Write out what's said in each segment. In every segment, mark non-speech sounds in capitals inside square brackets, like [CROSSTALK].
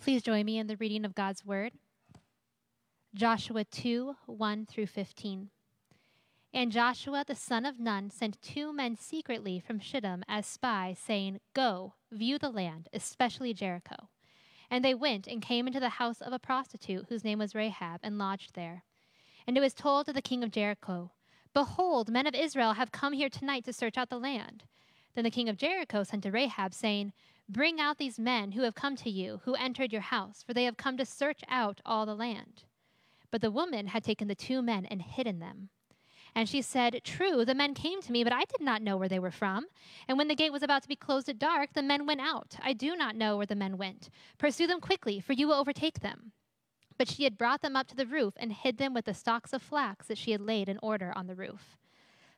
Please join me in the reading of God's Word. Joshua 2 1 through 15. And Joshua the son of Nun sent two men secretly from Shittim as spies, saying, Go, view the land, especially Jericho. And they went and came into the house of a prostitute whose name was Rahab, and lodged there. And it was told to the king of Jericho, Behold, men of Israel have come here tonight to search out the land. Then the king of Jericho sent to Rahab, saying, Bring out these men who have come to you, who entered your house, for they have come to search out all the land. But the woman had taken the two men and hidden them. And she said, True, the men came to me, but I did not know where they were from. And when the gate was about to be closed at dark, the men went out. I do not know where the men went. Pursue them quickly, for you will overtake them. But she had brought them up to the roof and hid them with the stalks of flax that she had laid in order on the roof.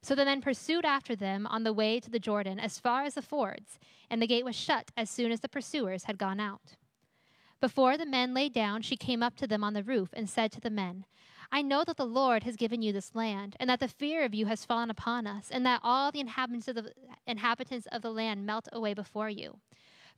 So the men pursued after them on the way to the Jordan as far as the fords, and the gate was shut as soon as the pursuers had gone out. Before the men lay down, she came up to them on the roof and said to the men, I know that the Lord has given you this land, and that the fear of you has fallen upon us, and that all the inhabitants of the, inhabitants of the land melt away before you.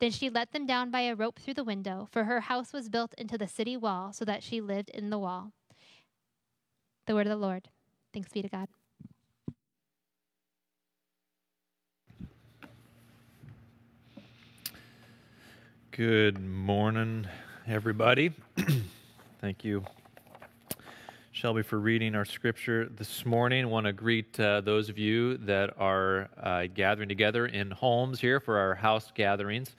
Then she let them down by a rope through the window, for her house was built into the city wall, so that she lived in the wall. The word of the Lord. Thanks be to God. Good morning, everybody. [CLEARS THROAT] Thank you, Shelby, for reading our scripture this morning. I want to greet uh, those of you that are uh, gathering together in homes here for our house gatherings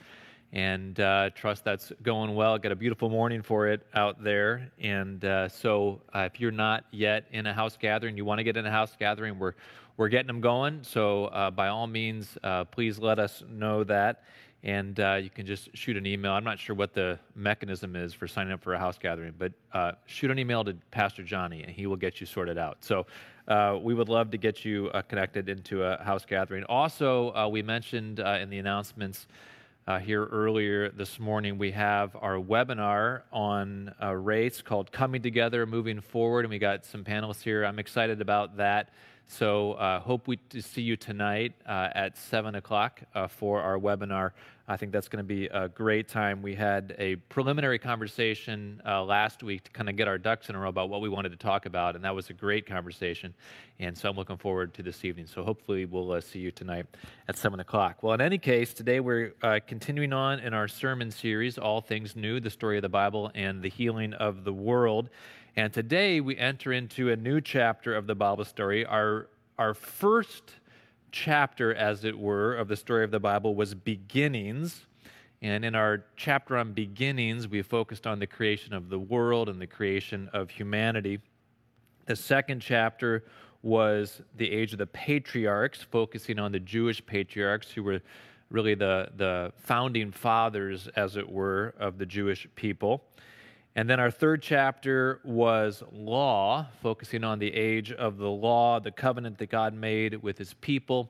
and uh, trust that's going well. Got a beautiful morning for it out there. And uh, so, uh, if you're not yet in a house gathering, you want to get in a house gathering, we're we're getting them going. So, uh, by all means, please let us know that. And uh, you can just shoot an email. I'm not sure what the mechanism is for signing up for a house gathering, but shoot an email to Pastor Johnny, and he will get you sorted out. So, we would love to get you connected into a house gathering. Also, we mentioned in the announcements uh, here earlier this morning, we have our webinar on uh, race called Coming Together, Moving Forward, and we got some panelists here. I'm excited about that. So, uh, hope we to see you tonight uh, at 7 o'clock uh, for our webinar. I think that's going to be a great time. We had a preliminary conversation uh, last week to kind of get our ducks in a row about what we wanted to talk about, and that was a great conversation. And so, I'm looking forward to this evening. So, hopefully, we'll uh, see you tonight at 7 o'clock. Well, in any case, today we're uh, continuing on in our sermon series, All Things New, the story of the Bible and the healing of the world. And today we enter into a new chapter of the Bible story. Our, our first chapter, as it were, of the story of the Bible was beginnings. And in our chapter on beginnings, we focused on the creation of the world and the creation of humanity. The second chapter was the age of the patriarchs, focusing on the Jewish patriarchs who were really the, the founding fathers, as it were, of the Jewish people. And then our third chapter was law, focusing on the age of the law, the covenant that God made with his people.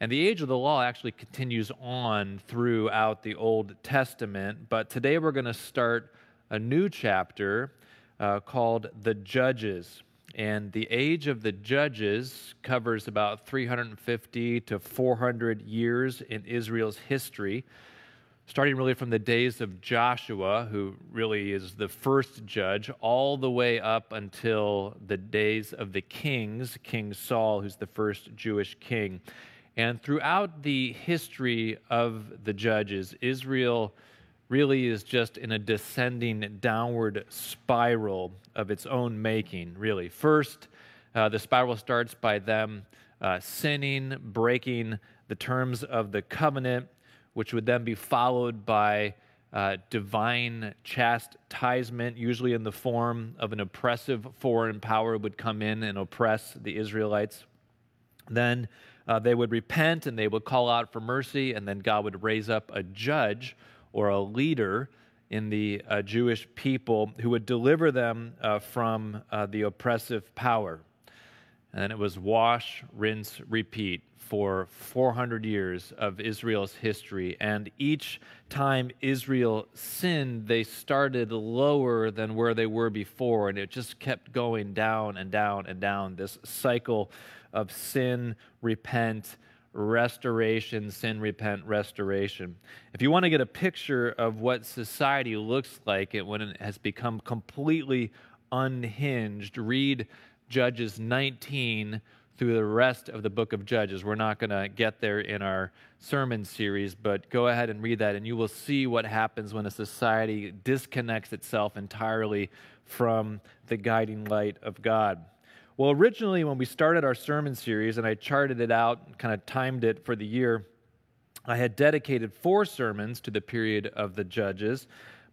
And the age of the law actually continues on throughout the Old Testament. But today we're going to start a new chapter uh, called the Judges. And the age of the Judges covers about 350 to 400 years in Israel's history starting really from the days of Joshua, who really is the first judge, all the way up until the days of the kings, King Saul, who's the first Jewish king. And throughout the history of the judges, Israel really is just in a descending downward spiral of its own making, really. First, uh, the spiral starts by them uh, sinning, breaking the terms of the covenant, which would then be followed by uh, divine chastisement, usually in the form of an oppressive foreign power, would come in and oppress the Israelites. Then uh, they would repent and they would call out for mercy, and then God would raise up a judge or a leader in the uh, Jewish people who would deliver them uh, from uh, the oppressive power. And then it was wash, rinse, repeat for 400 years of Israel's history. And each time Israel sinned, they started lower than where they were before. And it just kept going down and down and down this cycle of sin, repent, restoration, sin, repent, restoration. If you want to get a picture of what society looks like when it has become completely unhinged, read Judges 19 through the rest of the book of Judges. We're not going to get there in our sermon series, but go ahead and read that, and you will see what happens when a society disconnects itself entirely from the guiding light of God. Well, originally, when we started our sermon series and I charted it out, kind of timed it for the year, I had dedicated four sermons to the period of the Judges.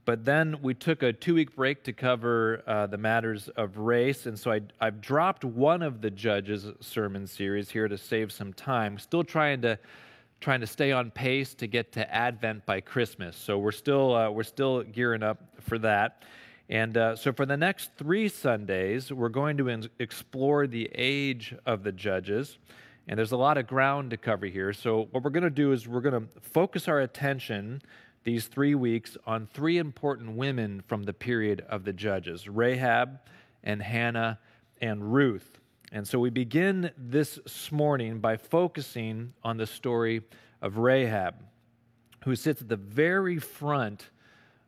But then we took a two week break to cover uh, the matters of race. And so I, I've dropped one of the Judges sermon series here to save some time. Still trying to trying to stay on pace to get to Advent by Christmas. So we're still uh, we're still gearing up for that. And uh, so, for the next three Sundays, we're going to in- explore the age of the judges. And there's a lot of ground to cover here. So, what we're going to do is we're going to focus our attention these three weeks on three important women from the period of the judges Rahab and Hannah and Ruth. And so, we begin this morning by focusing on the story of Rahab, who sits at the very front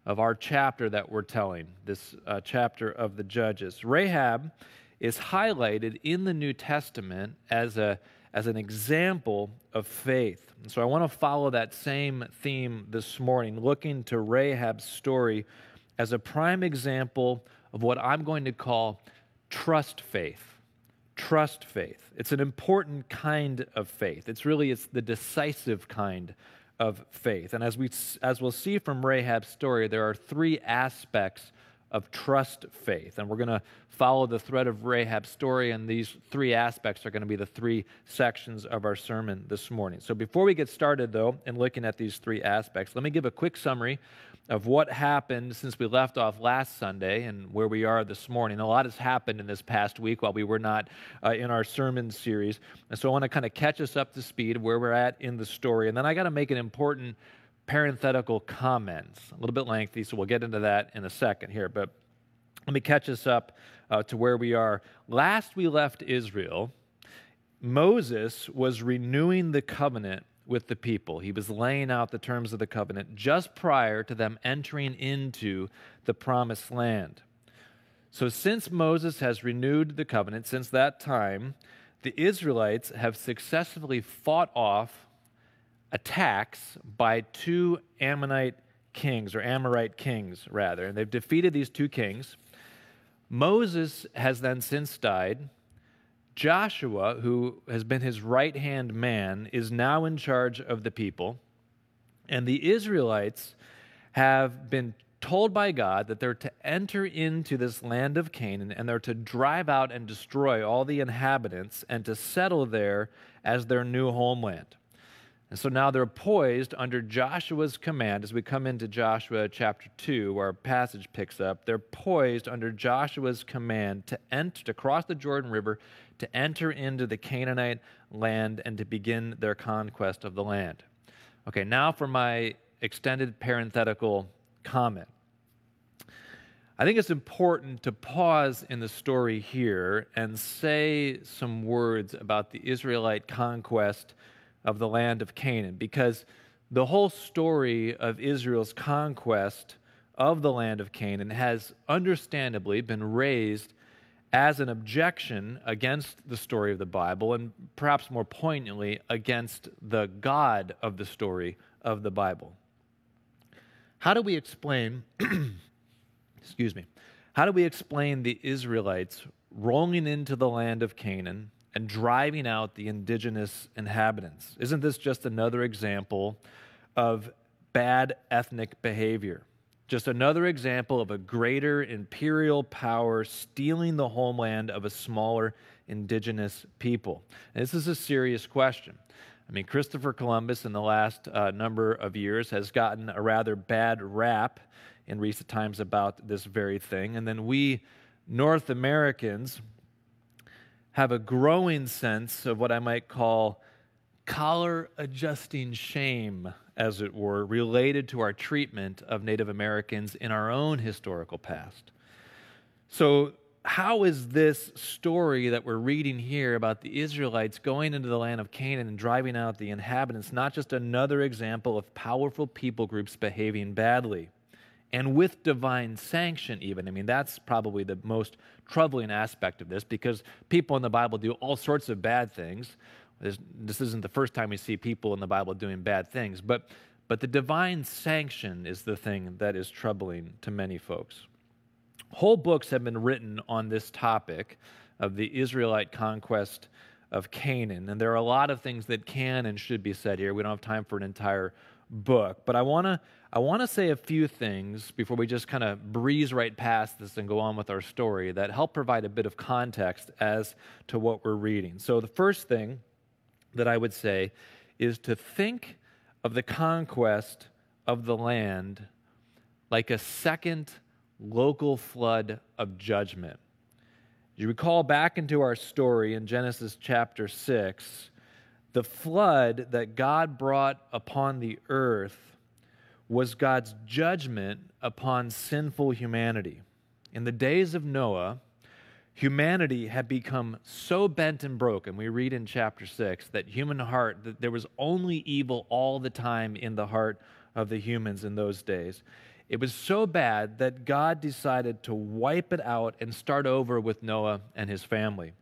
of our chapter that we're telling, this uh, chapter of the Judges. Rahab is highlighted in the New Testament as, a, as an example of faith. And so I want to follow that same theme this morning, looking to Rahab's story as a prime example of what I'm going to call trust faith trust faith it's an important kind of faith it's really it's the decisive kind of faith. And as, we, as we'll see from Rahab's story, there are three aspects of trust faith. And we're going to follow the thread of Rahab's story, and these three aspects are going to be the three sections of our sermon this morning. So before we get started, though, in looking at these three aspects, let me give a quick summary of what happened since we left off last Sunday and where we are this morning. A lot has happened in this past week while we were not uh, in our sermon series. And so I want to kind of catch us up to speed where we're at in the story. And then I got to make an important parenthetical comments, a little bit lengthy, so we'll get into that in a second here. But let me catch us up uh, to where we are. Last we left Israel, Moses was renewing the covenant with the people. He was laying out the terms of the covenant just prior to them entering into the promised land. So, since Moses has renewed the covenant, since that time, the Israelites have successfully fought off attacks by two Ammonite kings, or Amorite kings, rather. And they've defeated these two kings. Moses has then since died. Joshua, who has been his right hand man, is now in charge of the people. And the Israelites have been told by God that they're to enter into this land of Canaan and they're to drive out and destroy all the inhabitants and to settle there as their new homeland. And so now they're poised under Joshua's command as we come into Joshua chapter 2, where our passage picks up. They're poised under Joshua's command to enter, to cross the Jordan River, to enter into the Canaanite land, and to begin their conquest of the land. Okay, now for my extended parenthetical comment. I think it's important to pause in the story here and say some words about the Israelite conquest of the land of Canaan because the whole story of Israel's conquest of the land of Canaan has understandably been raised as an objection against the story of the Bible and perhaps more poignantly against the God of the story of the Bible. How do we explain, [CLEARS THROAT] excuse me, how do we explain the Israelites rolling into the land of Canaan and driving out the indigenous inhabitants. Isn't this just another example of bad ethnic behavior? Just another example of a greater imperial power stealing the homeland of a smaller indigenous people. And this is a serious question. I mean, Christopher Columbus in the last uh, number of years has gotten a rather bad rap in recent times about this very thing. And then we, North Americans, have a growing sense of what I might call collar adjusting shame, as it were, related to our treatment of Native Americans in our own historical past. So, how is this story that we're reading here about the Israelites going into the land of Canaan and driving out the inhabitants not just another example of powerful people groups behaving badly? And with divine sanction, even. I mean, that's probably the most troubling aspect of this because people in the Bible do all sorts of bad things. This, isn't the first time we see people in the Bible doing bad things, but, but the divine sanction is the thing that is troubling to many folks. Whole books have been written on this topic of the Israelite conquest of Canaan, and there are a lot of things that can and should be said here. We don't have time for an entire book, but I want to I want to say a few things before we just kind of breeze right past this and go on with our story that help provide a bit of context as to what we're reading. So, the first thing that I would say is to think of the conquest of the land like a second local flood of judgment. You recall back into our story in Genesis chapter 6, the flood that God brought upon the earth was God's judgment upon sinful humanity. In the days of Noah, humanity had become so bent and broken we read in chapter 6 that human heart that there was only evil all the time in the heart of the humans in those days it was so bad that god decided to wipe it out and start over with noah and his family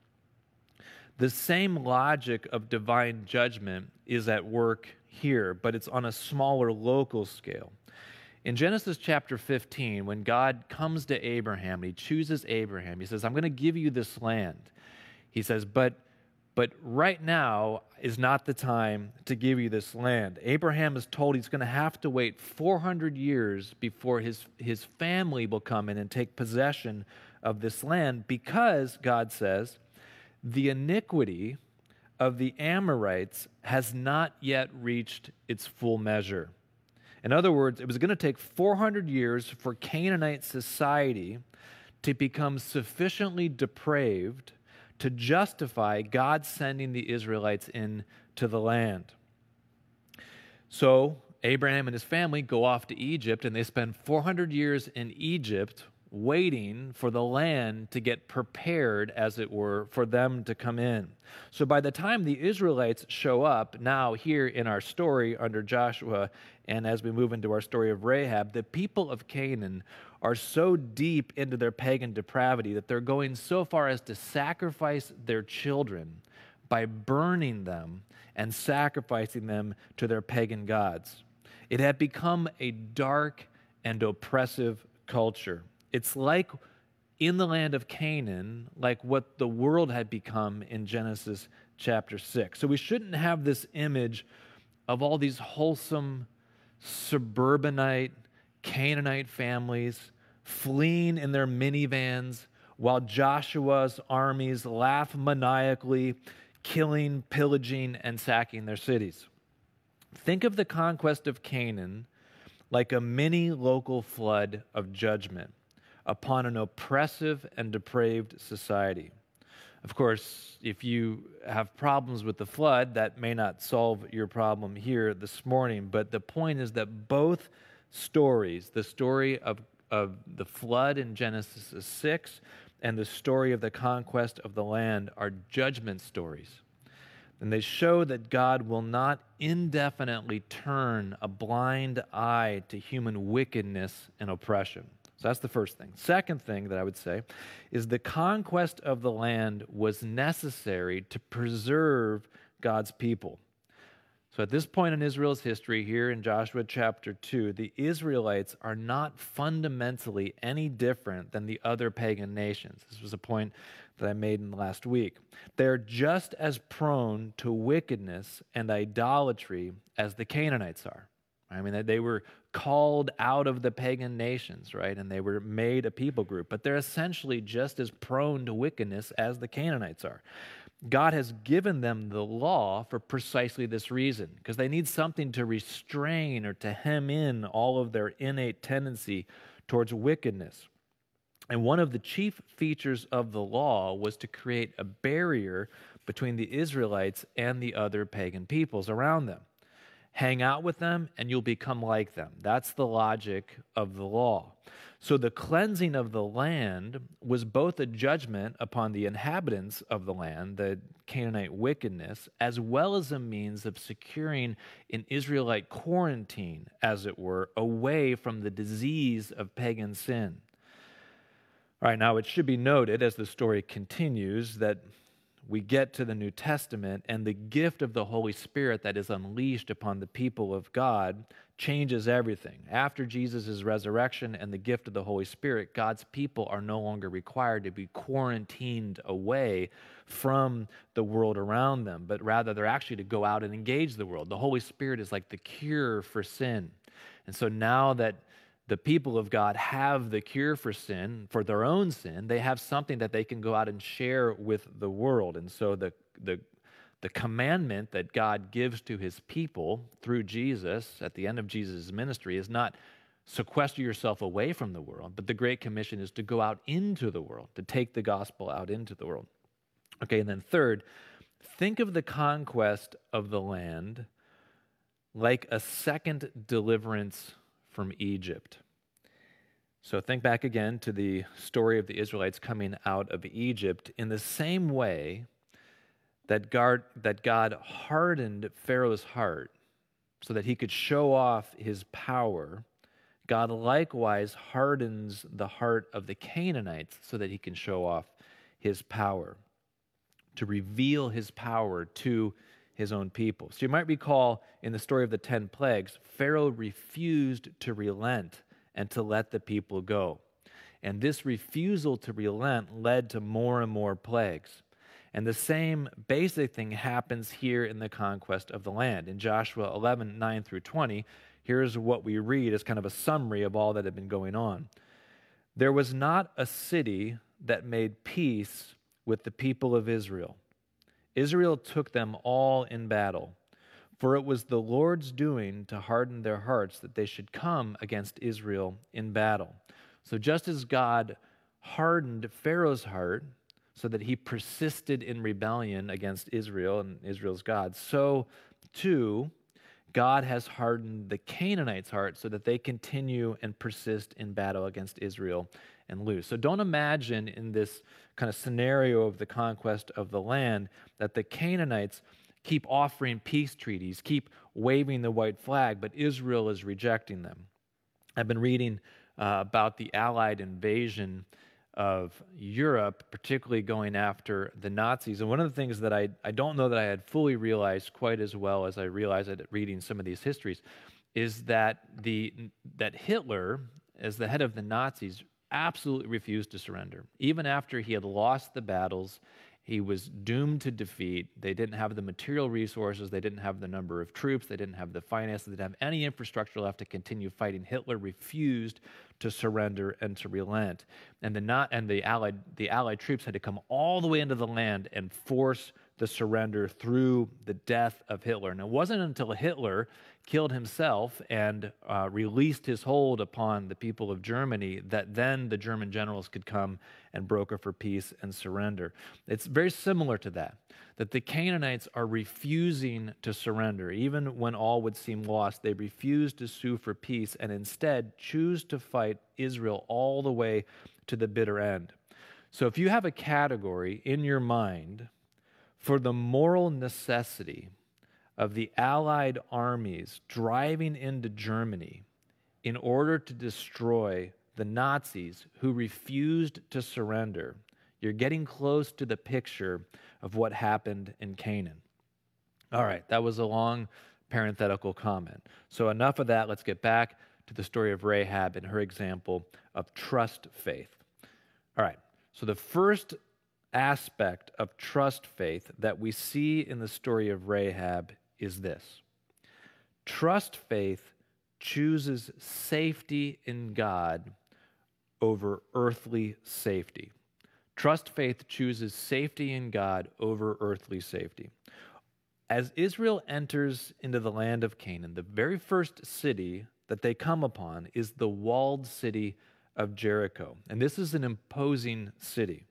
the same logic of divine judgment is at work here, but it's on a smaller local scale. In Genesis chapter 15, when God comes to Abraham, he chooses Abraham. He says, I'm going to give you this land. He says, but, but right now is not the time to give you this land. Abraham is told he's going to have to wait 400 years before his, his family will come in and take possession of this land because, God says, the iniquity of the Amorites has not yet reached its full measure. In other words, it was going to take 400 years for Canaanite society to become sufficiently depraved to justify God sending the Israelites into the land. So, Abraham and his family go off to Egypt and they spend 400 years in Egypt waiting for the land to get prepared, as it were, for them to come in. So by the time the Israelites show up, now here in our story under Joshua, and as we move into our story of Rahab, the people of Canaan are so deep into their pagan depravity that they're going so far as to sacrifice their children by burning them and sacrificing them to their pagan gods. It had become a dark and oppressive culture. It's like in the land of Canaan, like what the world had become in Genesis chapter 6. So we shouldn't have this image of all these wholesome suburbanite Canaanite families fleeing in their minivans while Joshua's armies laugh maniacally, killing, pillaging, and sacking their cities. Think of the conquest of Canaan like a mini local flood of judgment upon an oppressive and depraved society. Of course, if you have problems with the flood, that may not solve your problem here this morning. But the point is that both stories, the story of, of the flood in Genesis 6 and the story of the conquest of the land, are judgment stories. And they show that God will not indefinitely turn a blind eye to human wickedness and oppression. So that's the first thing. Second thing that I would say is the conquest of the land was necessary to preserve God's people. So, at this point in Israel's history, here in Joshua chapter 2, the Israelites are not fundamentally any different than the other pagan nations. This was a point that I made in the last week. They're just as prone to wickedness and idolatry as the Canaanites are. I mean, they were called out of the pagan nations, right? And they were made a people group, but they're essentially just as prone to wickedness as the Canaanites are. God has given them the law for precisely this reason, because they need something to restrain or to hem in all of their innate tendency towards wickedness. And one of the chief features of the law was to create a barrier between the Israelites and the other pagan peoples around them. Hang out with them, and you'll become like them. That's the logic of the law. So the cleansing of the land was both a judgment upon the inhabitants of the land, the Canaanite wickedness, as well as a means of securing an Israelite quarantine, as it were, away from the disease of pagan sin. All right, now it should be noted as the story continues that we get to the New Testament and the gift of the Holy Spirit that is unleashed upon the people of God changes everything. After Jesus' resurrection and the gift of the Holy Spirit, God's people are no longer required to be quarantined away from the world around them, but rather they're actually to go out and engage the world. The Holy Spirit is like the cure for sin. And so now that the people of God have the cure for sin, for their own sin, they have something that they can go out and share with the world. And so the, the the commandment that God gives to his people through Jesus at the end of Jesus' ministry is not sequester yourself away from the world, but the Great Commission is to go out into the world, to take the gospel out into the world. Okay, and then third, think of the conquest of the land like a second deliverance from Egypt. So think back again to the story of the Israelites coming out of Egypt. In the same way, that God, that God hardened Pharaoh's heart so that he could show off his power, God likewise hardens the heart of the Canaanites so that he can show off his power, to reveal his power to his own people. So you might recall in the story of the 10 plagues, Pharaoh refused to relent and to let the people go. And this refusal to relent led to more and more plagues. And the same basic thing happens here in the conquest of the land. In Joshua 11, 9 through 20, here's what we read as kind of a summary of all that had been going on. There was not a city that made peace with the people of Israel. Israel took them all in battle. For it was the Lord's doing to harden their hearts that they should come against Israel in battle. So just as God hardened Pharaoh's heart, so that he persisted in rebellion against Israel and Israel's God, so too God has hardened the Canaanites' heart so that they continue and persist in battle against Israel and lose. So don't imagine in this kind of scenario of the conquest of the land that the Canaanites keep offering peace treaties, keep waving the white flag, but Israel is rejecting them. I've been reading uh, about the Allied invasion of Europe, particularly going after the Nazis. And one of the things that I, I don't know that I had fully realized quite as well as I realized it reading some of these histories is that, the, that Hitler, as the head of the Nazis, absolutely refused to surrender. Even after he had lost the battles he was doomed to defeat. They didn't have the material resources, they didn't have the number of troops, they didn't have the finances, they didn't have any infrastructure left to continue fighting. Hitler refused to surrender and to relent. And the not and the allied the allied troops had to come all the way into the land and force the surrender through the death of Hitler. And it wasn't until Hitler killed himself and uh, released his hold upon the people of Germany that then the German generals could come and broker for peace and surrender. It's very similar to that, that the Canaanites are refusing to surrender. Even when all would seem lost, they refuse to sue for peace and instead choose to fight Israel all the way to the bitter end. So if you have a category in your mind, for the moral necessity of the Allied armies driving into Germany in order to destroy the Nazis who refused to surrender. You're getting close to the picture of what happened in Canaan. All right, that was a long parenthetical comment. So, enough of that. Let's get back to the story of Rahab and her example of trust faith. All right, so the first aspect of trust faith that we see in the story of Rahab is this trust faith chooses safety in God over earthly safety. Trust faith chooses safety in God over earthly safety. As Israel enters into the land of Canaan, the very first city that they come upon is the walled city of Jericho. And this is an imposing city.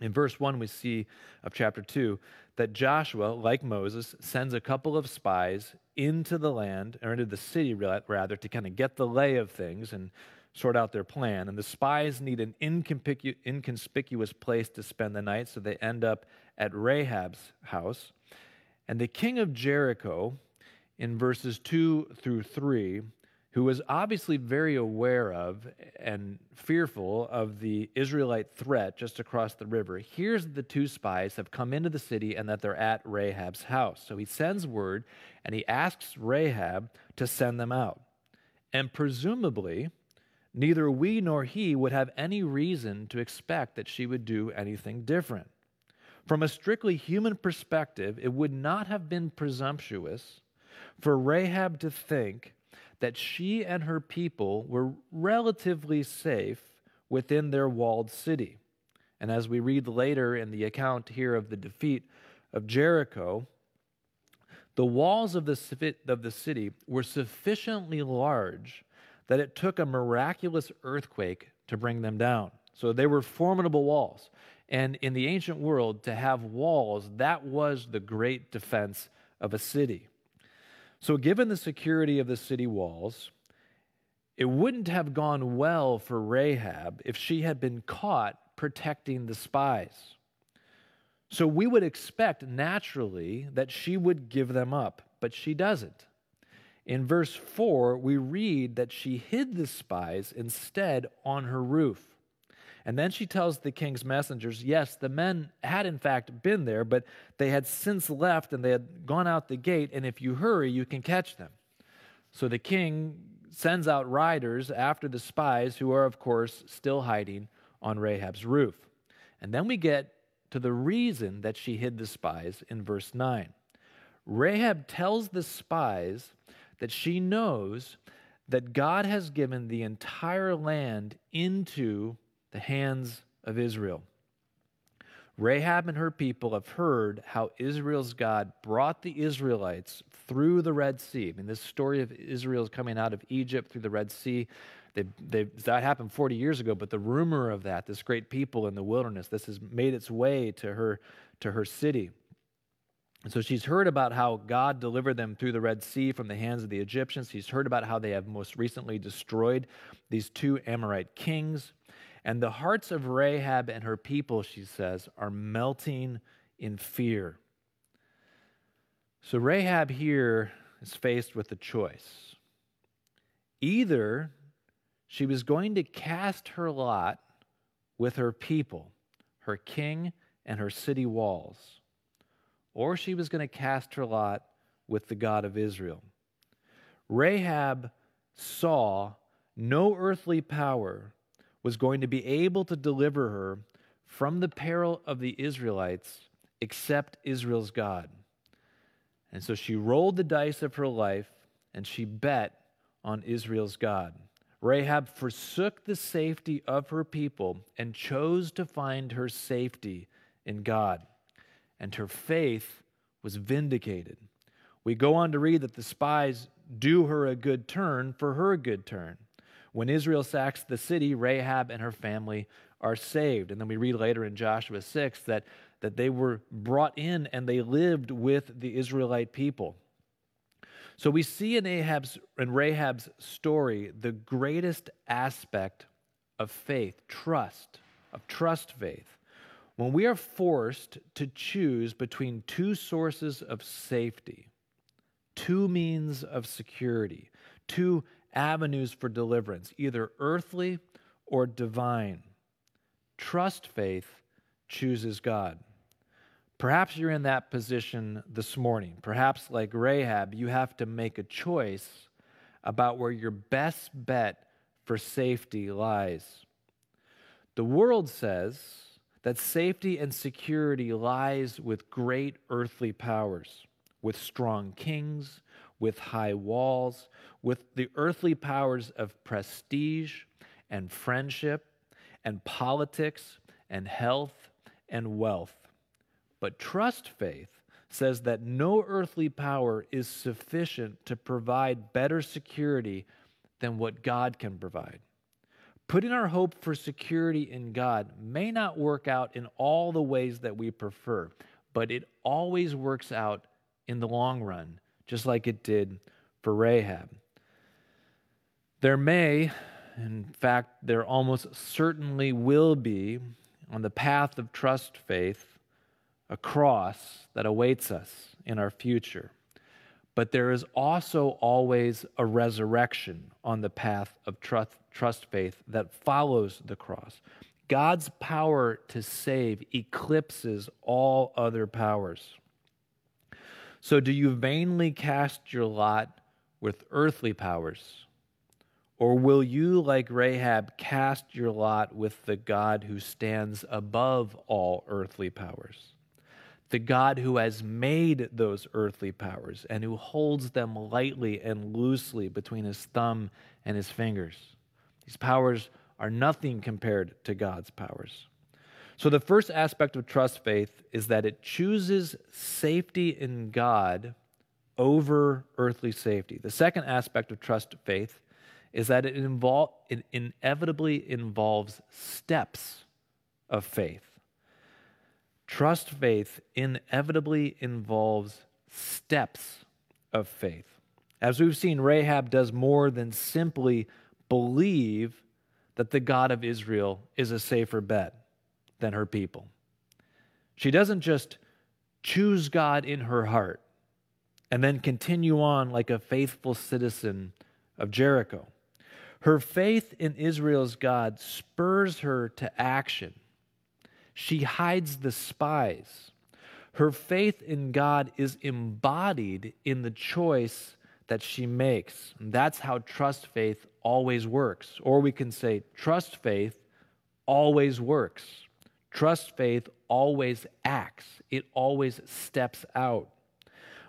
In verse 1, we see of chapter 2 that Joshua, like Moses, sends a couple of spies into the land, or into the city rather, to kind of get the lay of things and sort out their plan. And the spies need an inconspicu- inconspicuous place to spend the night, so they end up at Rahab's house. And the king of Jericho, in verses 2 through 3, who was obviously very aware of and fearful of the Israelite threat just across the river, hears that the two spies have come into the city and that they're at Rahab's house. So he sends word and he asks Rahab to send them out. And presumably, neither we nor he would have any reason to expect that she would do anything different. From a strictly human perspective, it would not have been presumptuous for Rahab to think that she and her people were relatively safe within their walled city. And as we read later in the account here of the defeat of Jericho, the walls of the, of the city were sufficiently large that it took a miraculous earthquake to bring them down. So they were formidable walls. And in the ancient world, to have walls, that was the great defense of a city. So, given the security of the city walls, it wouldn't have gone well for Rahab if she had been caught protecting the spies. So, we would expect naturally that she would give them up, but she doesn't. In verse 4, we read that she hid the spies instead on her roof. And then she tells the king's messengers, yes, the men had in fact been there, but they had since left and they had gone out the gate, and if you hurry, you can catch them. So the king sends out riders after the spies, who are, of course, still hiding on Rahab's roof. And then we get to the reason that she hid the spies in verse 9. Rahab tells the spies that she knows that God has given the entire land into the hands of Israel. Rahab and her people have heard how Israel's God brought the Israelites through the Red Sea. I mean, this story of Israel's coming out of Egypt through the Red Sea, they, they, that happened 40 years ago, but the rumor of that, this great people in the wilderness, this has made its way to her, to her city. And so she's heard about how God delivered them through the Red Sea from the hands of the Egyptians. She's heard about how they have most recently destroyed these two Amorite kings. And the hearts of Rahab and her people, she says, are melting in fear. So Rahab here is faced with a choice. Either she was going to cast her lot with her people, her king, and her city walls, or she was going to cast her lot with the God of Israel. Rahab saw no earthly power was going to be able to deliver her from the peril of the Israelites except Israel's God. And so she rolled the dice of her life and she bet on Israel's God. Rahab forsook the safety of her people and chose to find her safety in God. And her faith was vindicated. We go on to read that the spies do her a good turn for her good turn. When Israel sacks the city, Rahab and her family are saved. And then we read later in Joshua 6 that, that they were brought in and they lived with the Israelite people. So we see in Ahab's and Rahab's story the greatest aspect of faith, trust, of trust faith. When we are forced to choose between two sources of safety, two means of security, two avenues for deliverance, either earthly or divine. Trust faith chooses God. Perhaps you're in that position this morning. Perhaps, like Rahab, you have to make a choice about where your best bet for safety lies. The world says that safety and security lies with great earthly powers, with strong kings, with high walls, with the earthly powers of prestige and friendship and politics and health and wealth. But trust faith says that no earthly power is sufficient to provide better security than what God can provide. Putting our hope for security in God may not work out in all the ways that we prefer, but it always works out in the long run, just like it did for Rahab. There may, in fact, there almost certainly will be on the path of trust faith a cross that awaits us in our future. But there is also always a resurrection on the path of trust, trust faith that follows the cross. God's power to save eclipses all other powers. So, do you vainly cast your lot with earthly powers? Or will you, like Rahab, cast your lot with the God who stands above all earthly powers? The God who has made those earthly powers and who holds them lightly and loosely between his thumb and his fingers. These powers are nothing compared to God's powers. So, the first aspect of trust faith is that it chooses safety in God over earthly safety. The second aspect of trust faith is that it, it inevitably involves steps of faith. Trust faith inevitably involves steps of faith. As we've seen, Rahab does more than simply believe that the God of Israel is a safer bet than her people. She doesn't just choose God in her heart and then continue on like a faithful citizen of Jericho. Her faith in Israel's God spurs her to action. She hides the spies. Her faith in God is embodied in the choice that she makes. And that's how trust faith always works. Or we can say, trust faith always works. Trust faith always acts, it always steps out.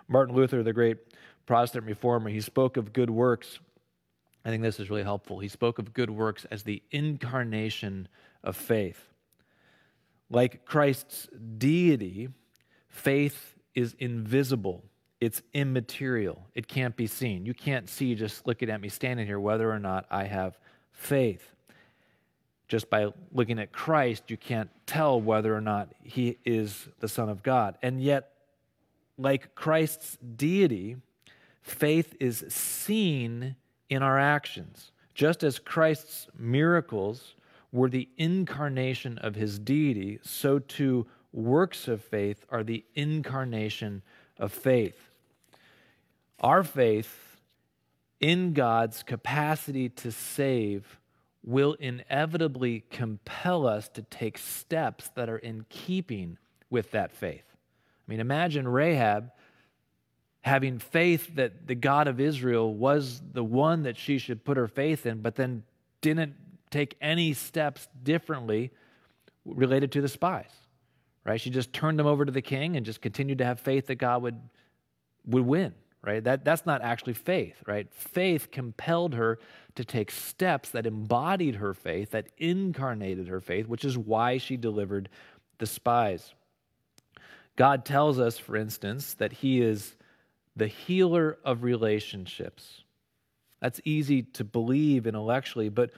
Martin Luther, the great Protestant reformer, he spoke of good works I think this is really helpful. He spoke of good works as the incarnation of faith. Like Christ's deity, faith is invisible, it's immaterial, it can't be seen. You can't see just looking at me standing here whether or not I have faith. Just by looking at Christ, you can't tell whether or not he is the Son of God. And yet, like Christ's deity, faith is seen in our actions. Just as Christ's miracles were the incarnation of his deity, so too works of faith are the incarnation of faith. Our faith in God's capacity to save will inevitably compel us to take steps that are in keeping with that faith. I mean, imagine Rahab having faith that the God of Israel was the one that she should put her faith in, but then didn't take any steps differently related to the spies. Right? She just turned them over to the king and just continued to have faith that God would would win. Right? That that's not actually faith, right? Faith compelled her to take steps that embodied her faith, that incarnated her faith, which is why she delivered the spies. God tells us, for instance, that He is the healer of relationships. That's easy to believe intellectually, but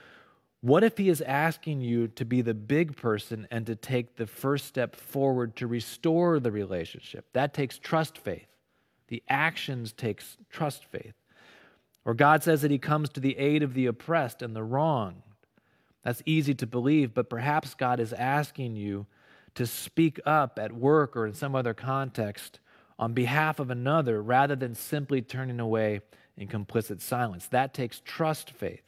what if he is asking you to be the big person and to take the first step forward to restore the relationship? That takes trust faith. The actions takes trust faith. Or God says that he comes to the aid of the oppressed and the wronged. That's easy to believe, but perhaps God is asking you to speak up at work or in some other context on behalf of another rather than simply turning away in complicit silence. That takes trust faith.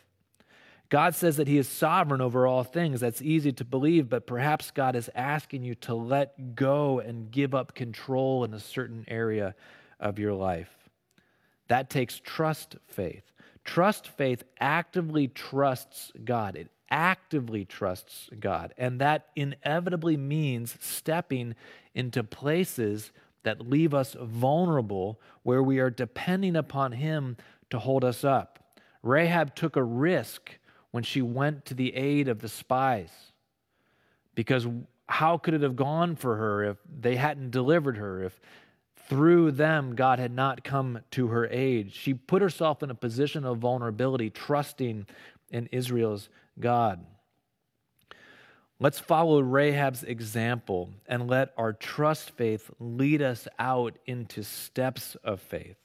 God says that He is sovereign over all things. That's easy to believe, but perhaps God is asking you to let go and give up control in a certain area of your life. That takes trust faith. Trust faith actively trusts God. It actively trusts God. And that inevitably means stepping into places that leave us vulnerable, where we are depending upon Him to hold us up. Rahab took a risk when she went to the aid of the spies. Because how could it have gone for her if they hadn't delivered her, if through them God had not come to her aid? She put herself in a position of vulnerability, trusting in Israel's God. Let's follow Rahab's example and let our trust faith lead us out into steps of faith.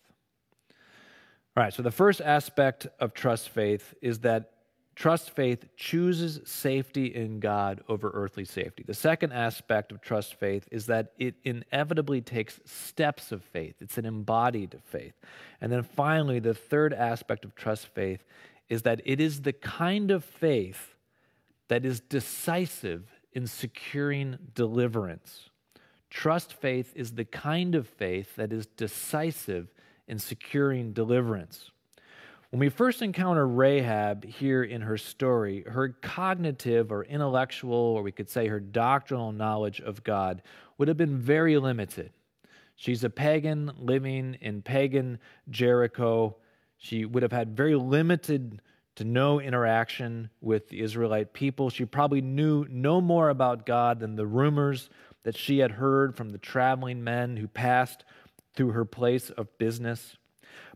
All right, so the first aspect of trust faith is that Trust faith chooses safety in God over earthly safety. The second aspect of trust faith is that it inevitably takes steps of faith, it's an embodied faith. And then finally, the third aspect of trust faith is that it is the kind of faith that is decisive in securing deliverance. Trust faith is the kind of faith that is decisive in securing deliverance. When we first encounter Rahab here in her story, her cognitive or intellectual, or we could say her doctrinal knowledge of God, would have been very limited. She's a pagan living in pagan Jericho. She would have had very limited to no interaction with the Israelite people. She probably knew no more about God than the rumors that she had heard from the traveling men who passed through her place of business.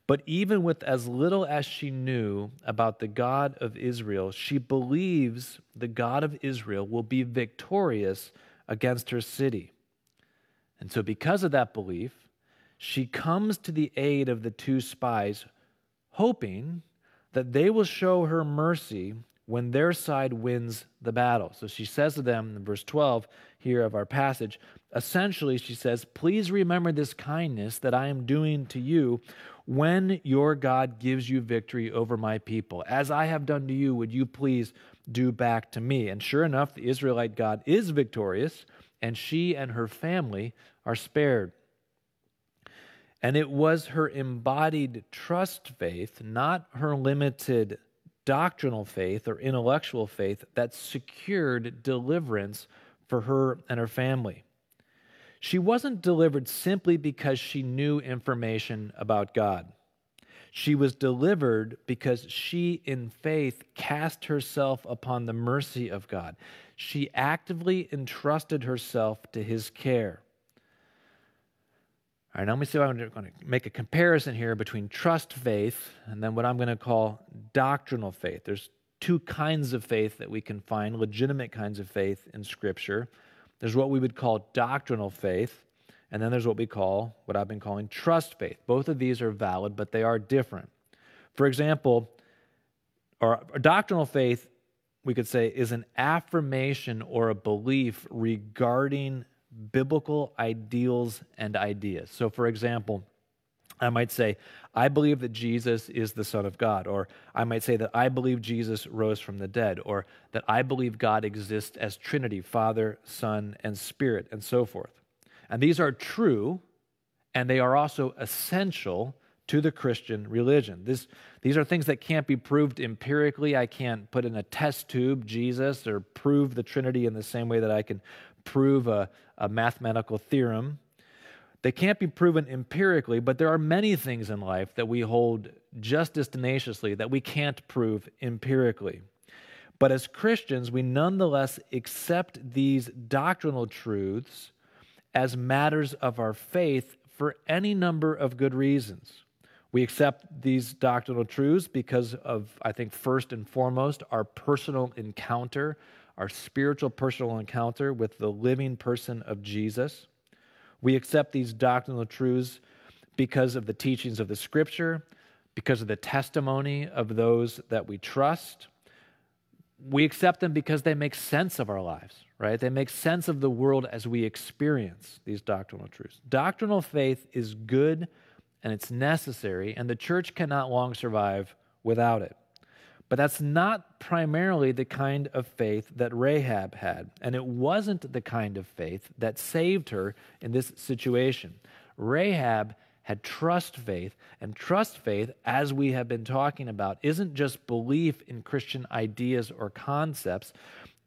But even with as little as she knew about the God of Israel, she believes the God of Israel will be victorious against her city. And so, because of that belief, she comes to the aid of the two spies, hoping that they will show her mercy when their side wins the battle. So she says to them in verse 12 here of our passage, essentially, she says, Please remember this kindness that I am doing to you when your God gives you victory over my people. As I have done to you, would you please do back to me? And sure enough, the Israelite God is victorious, and she and her family are spared. And it was her embodied trust faith, not her limited doctrinal faith or intellectual faith, that secured deliverance for her and her family. She wasn't delivered simply because she knew information about God. She was delivered because she, in faith, cast herself upon the mercy of God. She actively entrusted herself to his care. All right, now let me see if I'm going to make a comparison here between trust faith and then what I'm going to call doctrinal faith. There's two kinds of faith that we can find, legitimate kinds of faith in Scripture. There's what we would call doctrinal faith, and then there's what we call, what I've been calling trust faith. Both of these are valid, but they are different. For example, our doctrinal faith, we could say, is an affirmation or a belief regarding biblical ideals and ideas. So, for example, I might say, I believe that Jesus is the Son of God. Or I might say that I believe Jesus rose from the dead. Or that I believe God exists as Trinity, Father, Son, and Spirit, and so forth. And these are true, and they are also essential to the Christian religion. This, these are things that can't be proved empirically. I can't put in a test tube Jesus or prove the Trinity in the same way that I can prove a, a mathematical theorem. They can't be proven empirically, but there are many things in life that we hold just as tenaciously that we can't prove empirically. But as Christians, we nonetheless accept these doctrinal truths as matters of our faith for any number of good reasons. We accept these doctrinal truths because of, I think, first and foremost, our personal encounter, our spiritual personal encounter with the living person of Jesus. We accept these doctrinal truths because of the teachings of the Scripture, because of the testimony of those that we trust. We accept them because they make sense of our lives, right? They make sense of the world as we experience these doctrinal truths. Doctrinal faith is good and it's necessary, and the church cannot long survive without it. But that's not primarily the kind of faith that Rahab had. And it wasn't the kind of faith that saved her in this situation. Rahab had trust faith, and trust faith, as we have been talking about, isn't just belief in Christian ideas or concepts,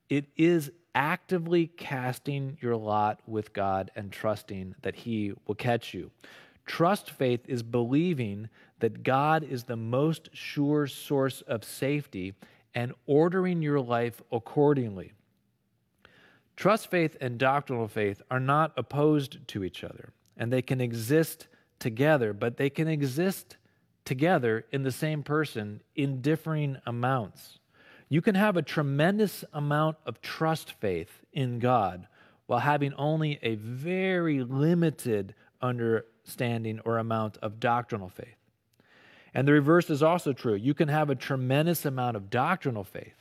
it is actively casting your lot with God and trusting that He will catch you. Trust faith is believing that God is the most sure source of safety and ordering your life accordingly. Trust faith and doctrinal faith are not opposed to each other, and they can exist together, but they can exist together in the same person in differing amounts. You can have a tremendous amount of trust faith in God while having only a very limited understanding or amount of doctrinal faith. And the reverse is also true. You can have a tremendous amount of doctrinal faith.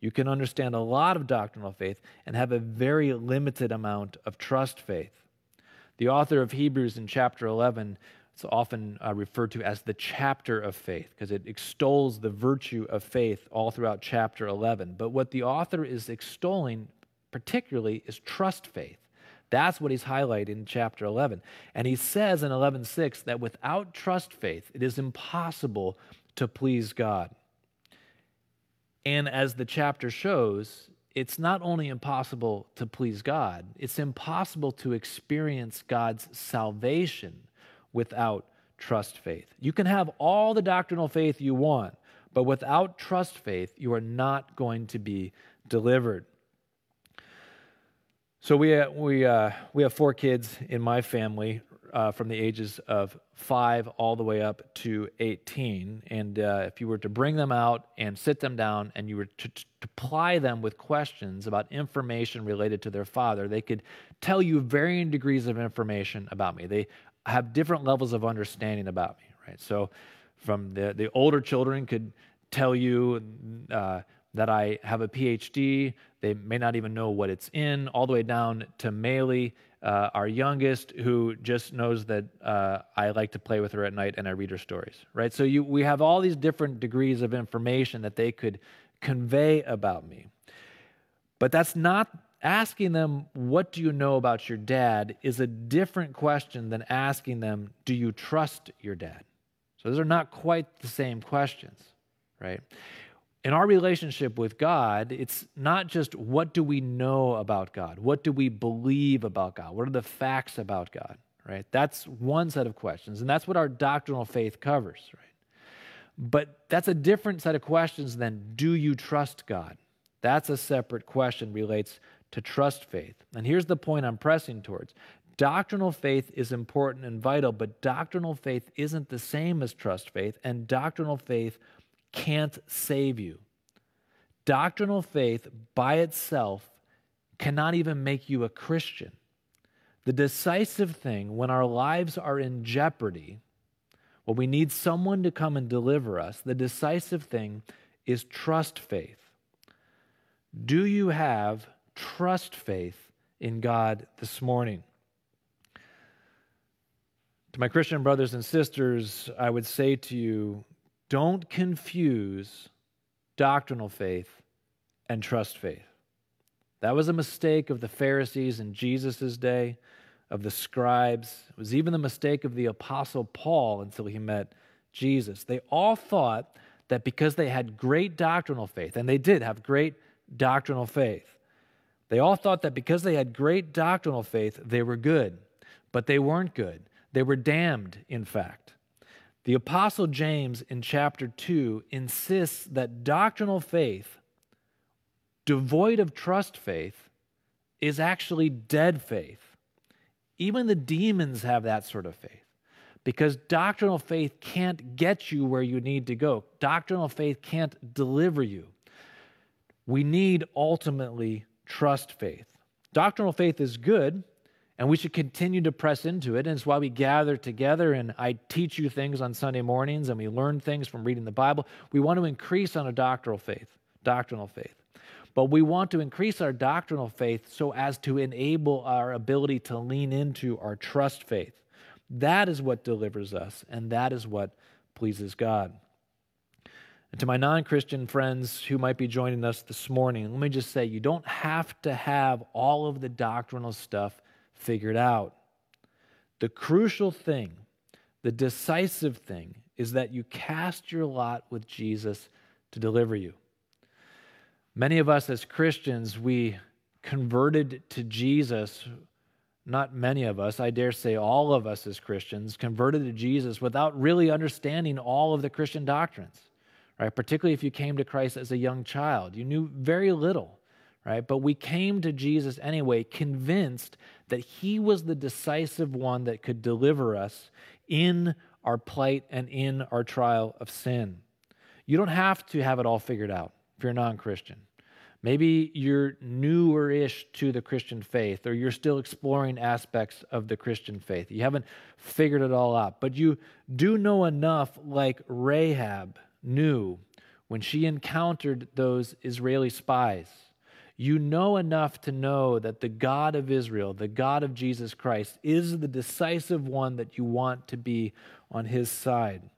You can understand a lot of doctrinal faith and have a very limited amount of trust faith. The author of Hebrews in chapter 11 is often uh, referred to as the chapter of faith because it extols the virtue of faith all throughout chapter 11. But what the author is extolling particularly is trust faith. That's what he's highlighting in chapter 11. And he says in 11:6 that without trust faith, it is impossible to please God. And as the chapter shows, it's not only impossible to please God, it's impossible to experience God's salvation without trust faith. You can have all the doctrinal faith you want, but without trust faith, you are not going to be delivered. So we uh, we uh, we have four kids in my family uh, from the ages of five all the way up to 18. And uh, if you were to bring them out and sit them down and you were to, to ply them with questions about information related to their father, they could tell you varying degrees of information about me. They have different levels of understanding about me, right? So from the the older children could tell you uh, that I have a PhD. They may not even know what it's in, all the way down to Maylee, uh, our youngest, who just knows that uh, I like to play with her at night and I read her stories, right? So you, we have all these different degrees of information that they could convey about me. But that's not asking them, What do you know about your dad? is a different question than asking them, Do you trust your dad? So those are not quite the same questions, right? In our relationship with God, it's not just what do we know about God? What do we believe about God? What are the facts about God? Right? That's one set of questions, and that's what our doctrinal faith covers, right? But that's a different set of questions than do you trust God? That's a separate question relates to trust faith. And here's the point I'm pressing towards. Doctrinal faith is important and vital, but doctrinal faith isn't the same as trust faith, and doctrinal faith can't save you. Doctrinal faith by itself cannot even make you a Christian. The decisive thing when our lives are in jeopardy, when we need someone to come and deliver us, the decisive thing is trust faith. Do you have trust faith in God this morning? To my Christian brothers and sisters, I would say to you don't confuse doctrinal faith and trust faith. That was a mistake of the Pharisees in Jesus' day, of the scribes. It was even the mistake of the Apostle Paul until he met Jesus. They all thought that because they had great doctrinal faith, and they did have great doctrinal faith, they all thought that because they had great doctrinal faith, they were good. But they weren't good. They were damned, in fact. The Apostle James in chapter 2 insists that doctrinal faith, devoid of trust faith, is actually dead faith. Even the demons have that sort of faith because doctrinal faith can't get you where you need to go. Doctrinal faith can't deliver you. We need ultimately trust faith. Doctrinal faith is good, and we should continue to press into it. And it's why we gather together and I teach you things on Sunday mornings and we learn things from reading the Bible. We want to increase on a doctrinal faith, doctrinal faith. But we want to increase our doctrinal faith so as to enable our ability to lean into our trust faith. That is what delivers us, and that is what pleases God. And to my non Christian friends who might be joining us this morning, let me just say you don't have to have all of the doctrinal stuff figured out. The crucial thing, the decisive thing, is that you cast your lot with Jesus to deliver you. Many of us as Christians, we converted to Jesus, not many of us, I dare say all of us as Christians, converted to Jesus without really understanding all of the Christian doctrines right? Particularly if you came to Christ as a young child. You knew very little, right? But we came to Jesus anyway, convinced that he was the decisive one that could deliver us in our plight and in our trial of sin. You don't have to have it all figured out if you're non Christian. Maybe you're newer ish to the Christian faith, or you're still exploring aspects of the Christian faith. You haven't figured it all out, but you do know enough, like Rahab, knew when she encountered those Israeli spies. You know enough to know that the God of Israel, the God of Jesus Christ, is the decisive one that you want to be on his side.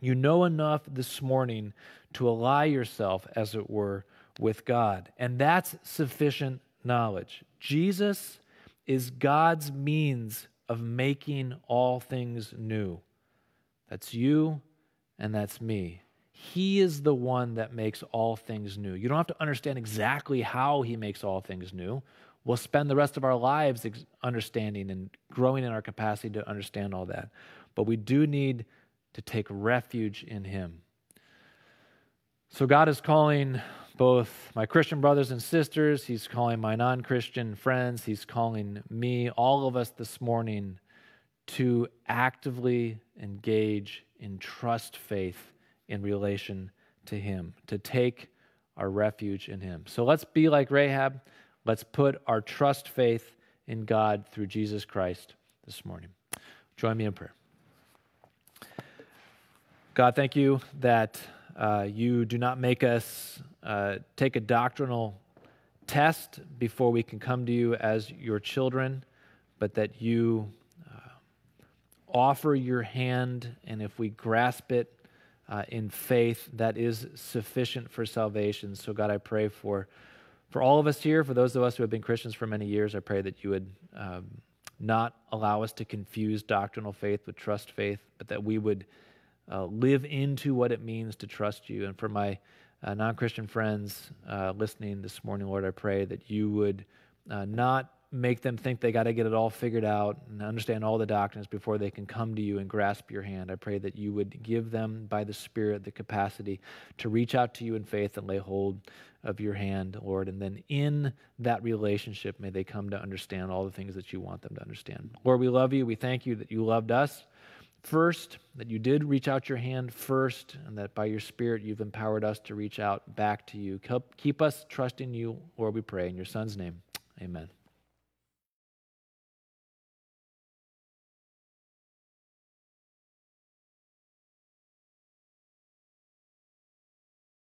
You know enough this morning to ally yourself, as it were, with God. And that's sufficient knowledge. Jesus is God's means of making all things new. That's you and that's me. He is the one that makes all things new. You don't have to understand exactly how He makes all things new. We'll spend the rest of our lives understanding and growing in our capacity to understand all that. But we do need to take refuge in Him. So, God is calling both my Christian brothers and sisters, He's calling my non Christian friends, He's calling me, all of us this morning, to actively engage in trust faith in relation to Him, to take our refuge in Him. So let's be like Rahab. Let's put our trust faith in God through Jesus Christ this morning. Join me in prayer. God, thank you that uh, you do not make us uh, take a doctrinal test before we can come to you as your children, but that you uh, offer your hand, and if we grasp it, uh, in faith that is sufficient for salvation. So, God, I pray for, for all of us here, for those of us who have been Christians for many years, I pray that you would um, not allow us to confuse doctrinal faith with trust faith, but that we would uh, live into what it means to trust you. And for my uh, non Christian friends uh, listening this morning, Lord, I pray that you would uh, not make them think they got to get it all figured out and understand all the doctrines before they can come to you and grasp your hand. I pray that you would give them by the Spirit the capacity to reach out to you in faith and lay hold of your hand, Lord. And then in that relationship, may they come to understand all the things that you want them to understand. Lord, we love you. We thank you that you loved us first, that you did reach out your hand first, and that by your Spirit you've empowered us to reach out back to you. Keep us trusting you, Lord, we pray. In your Son's name, amen.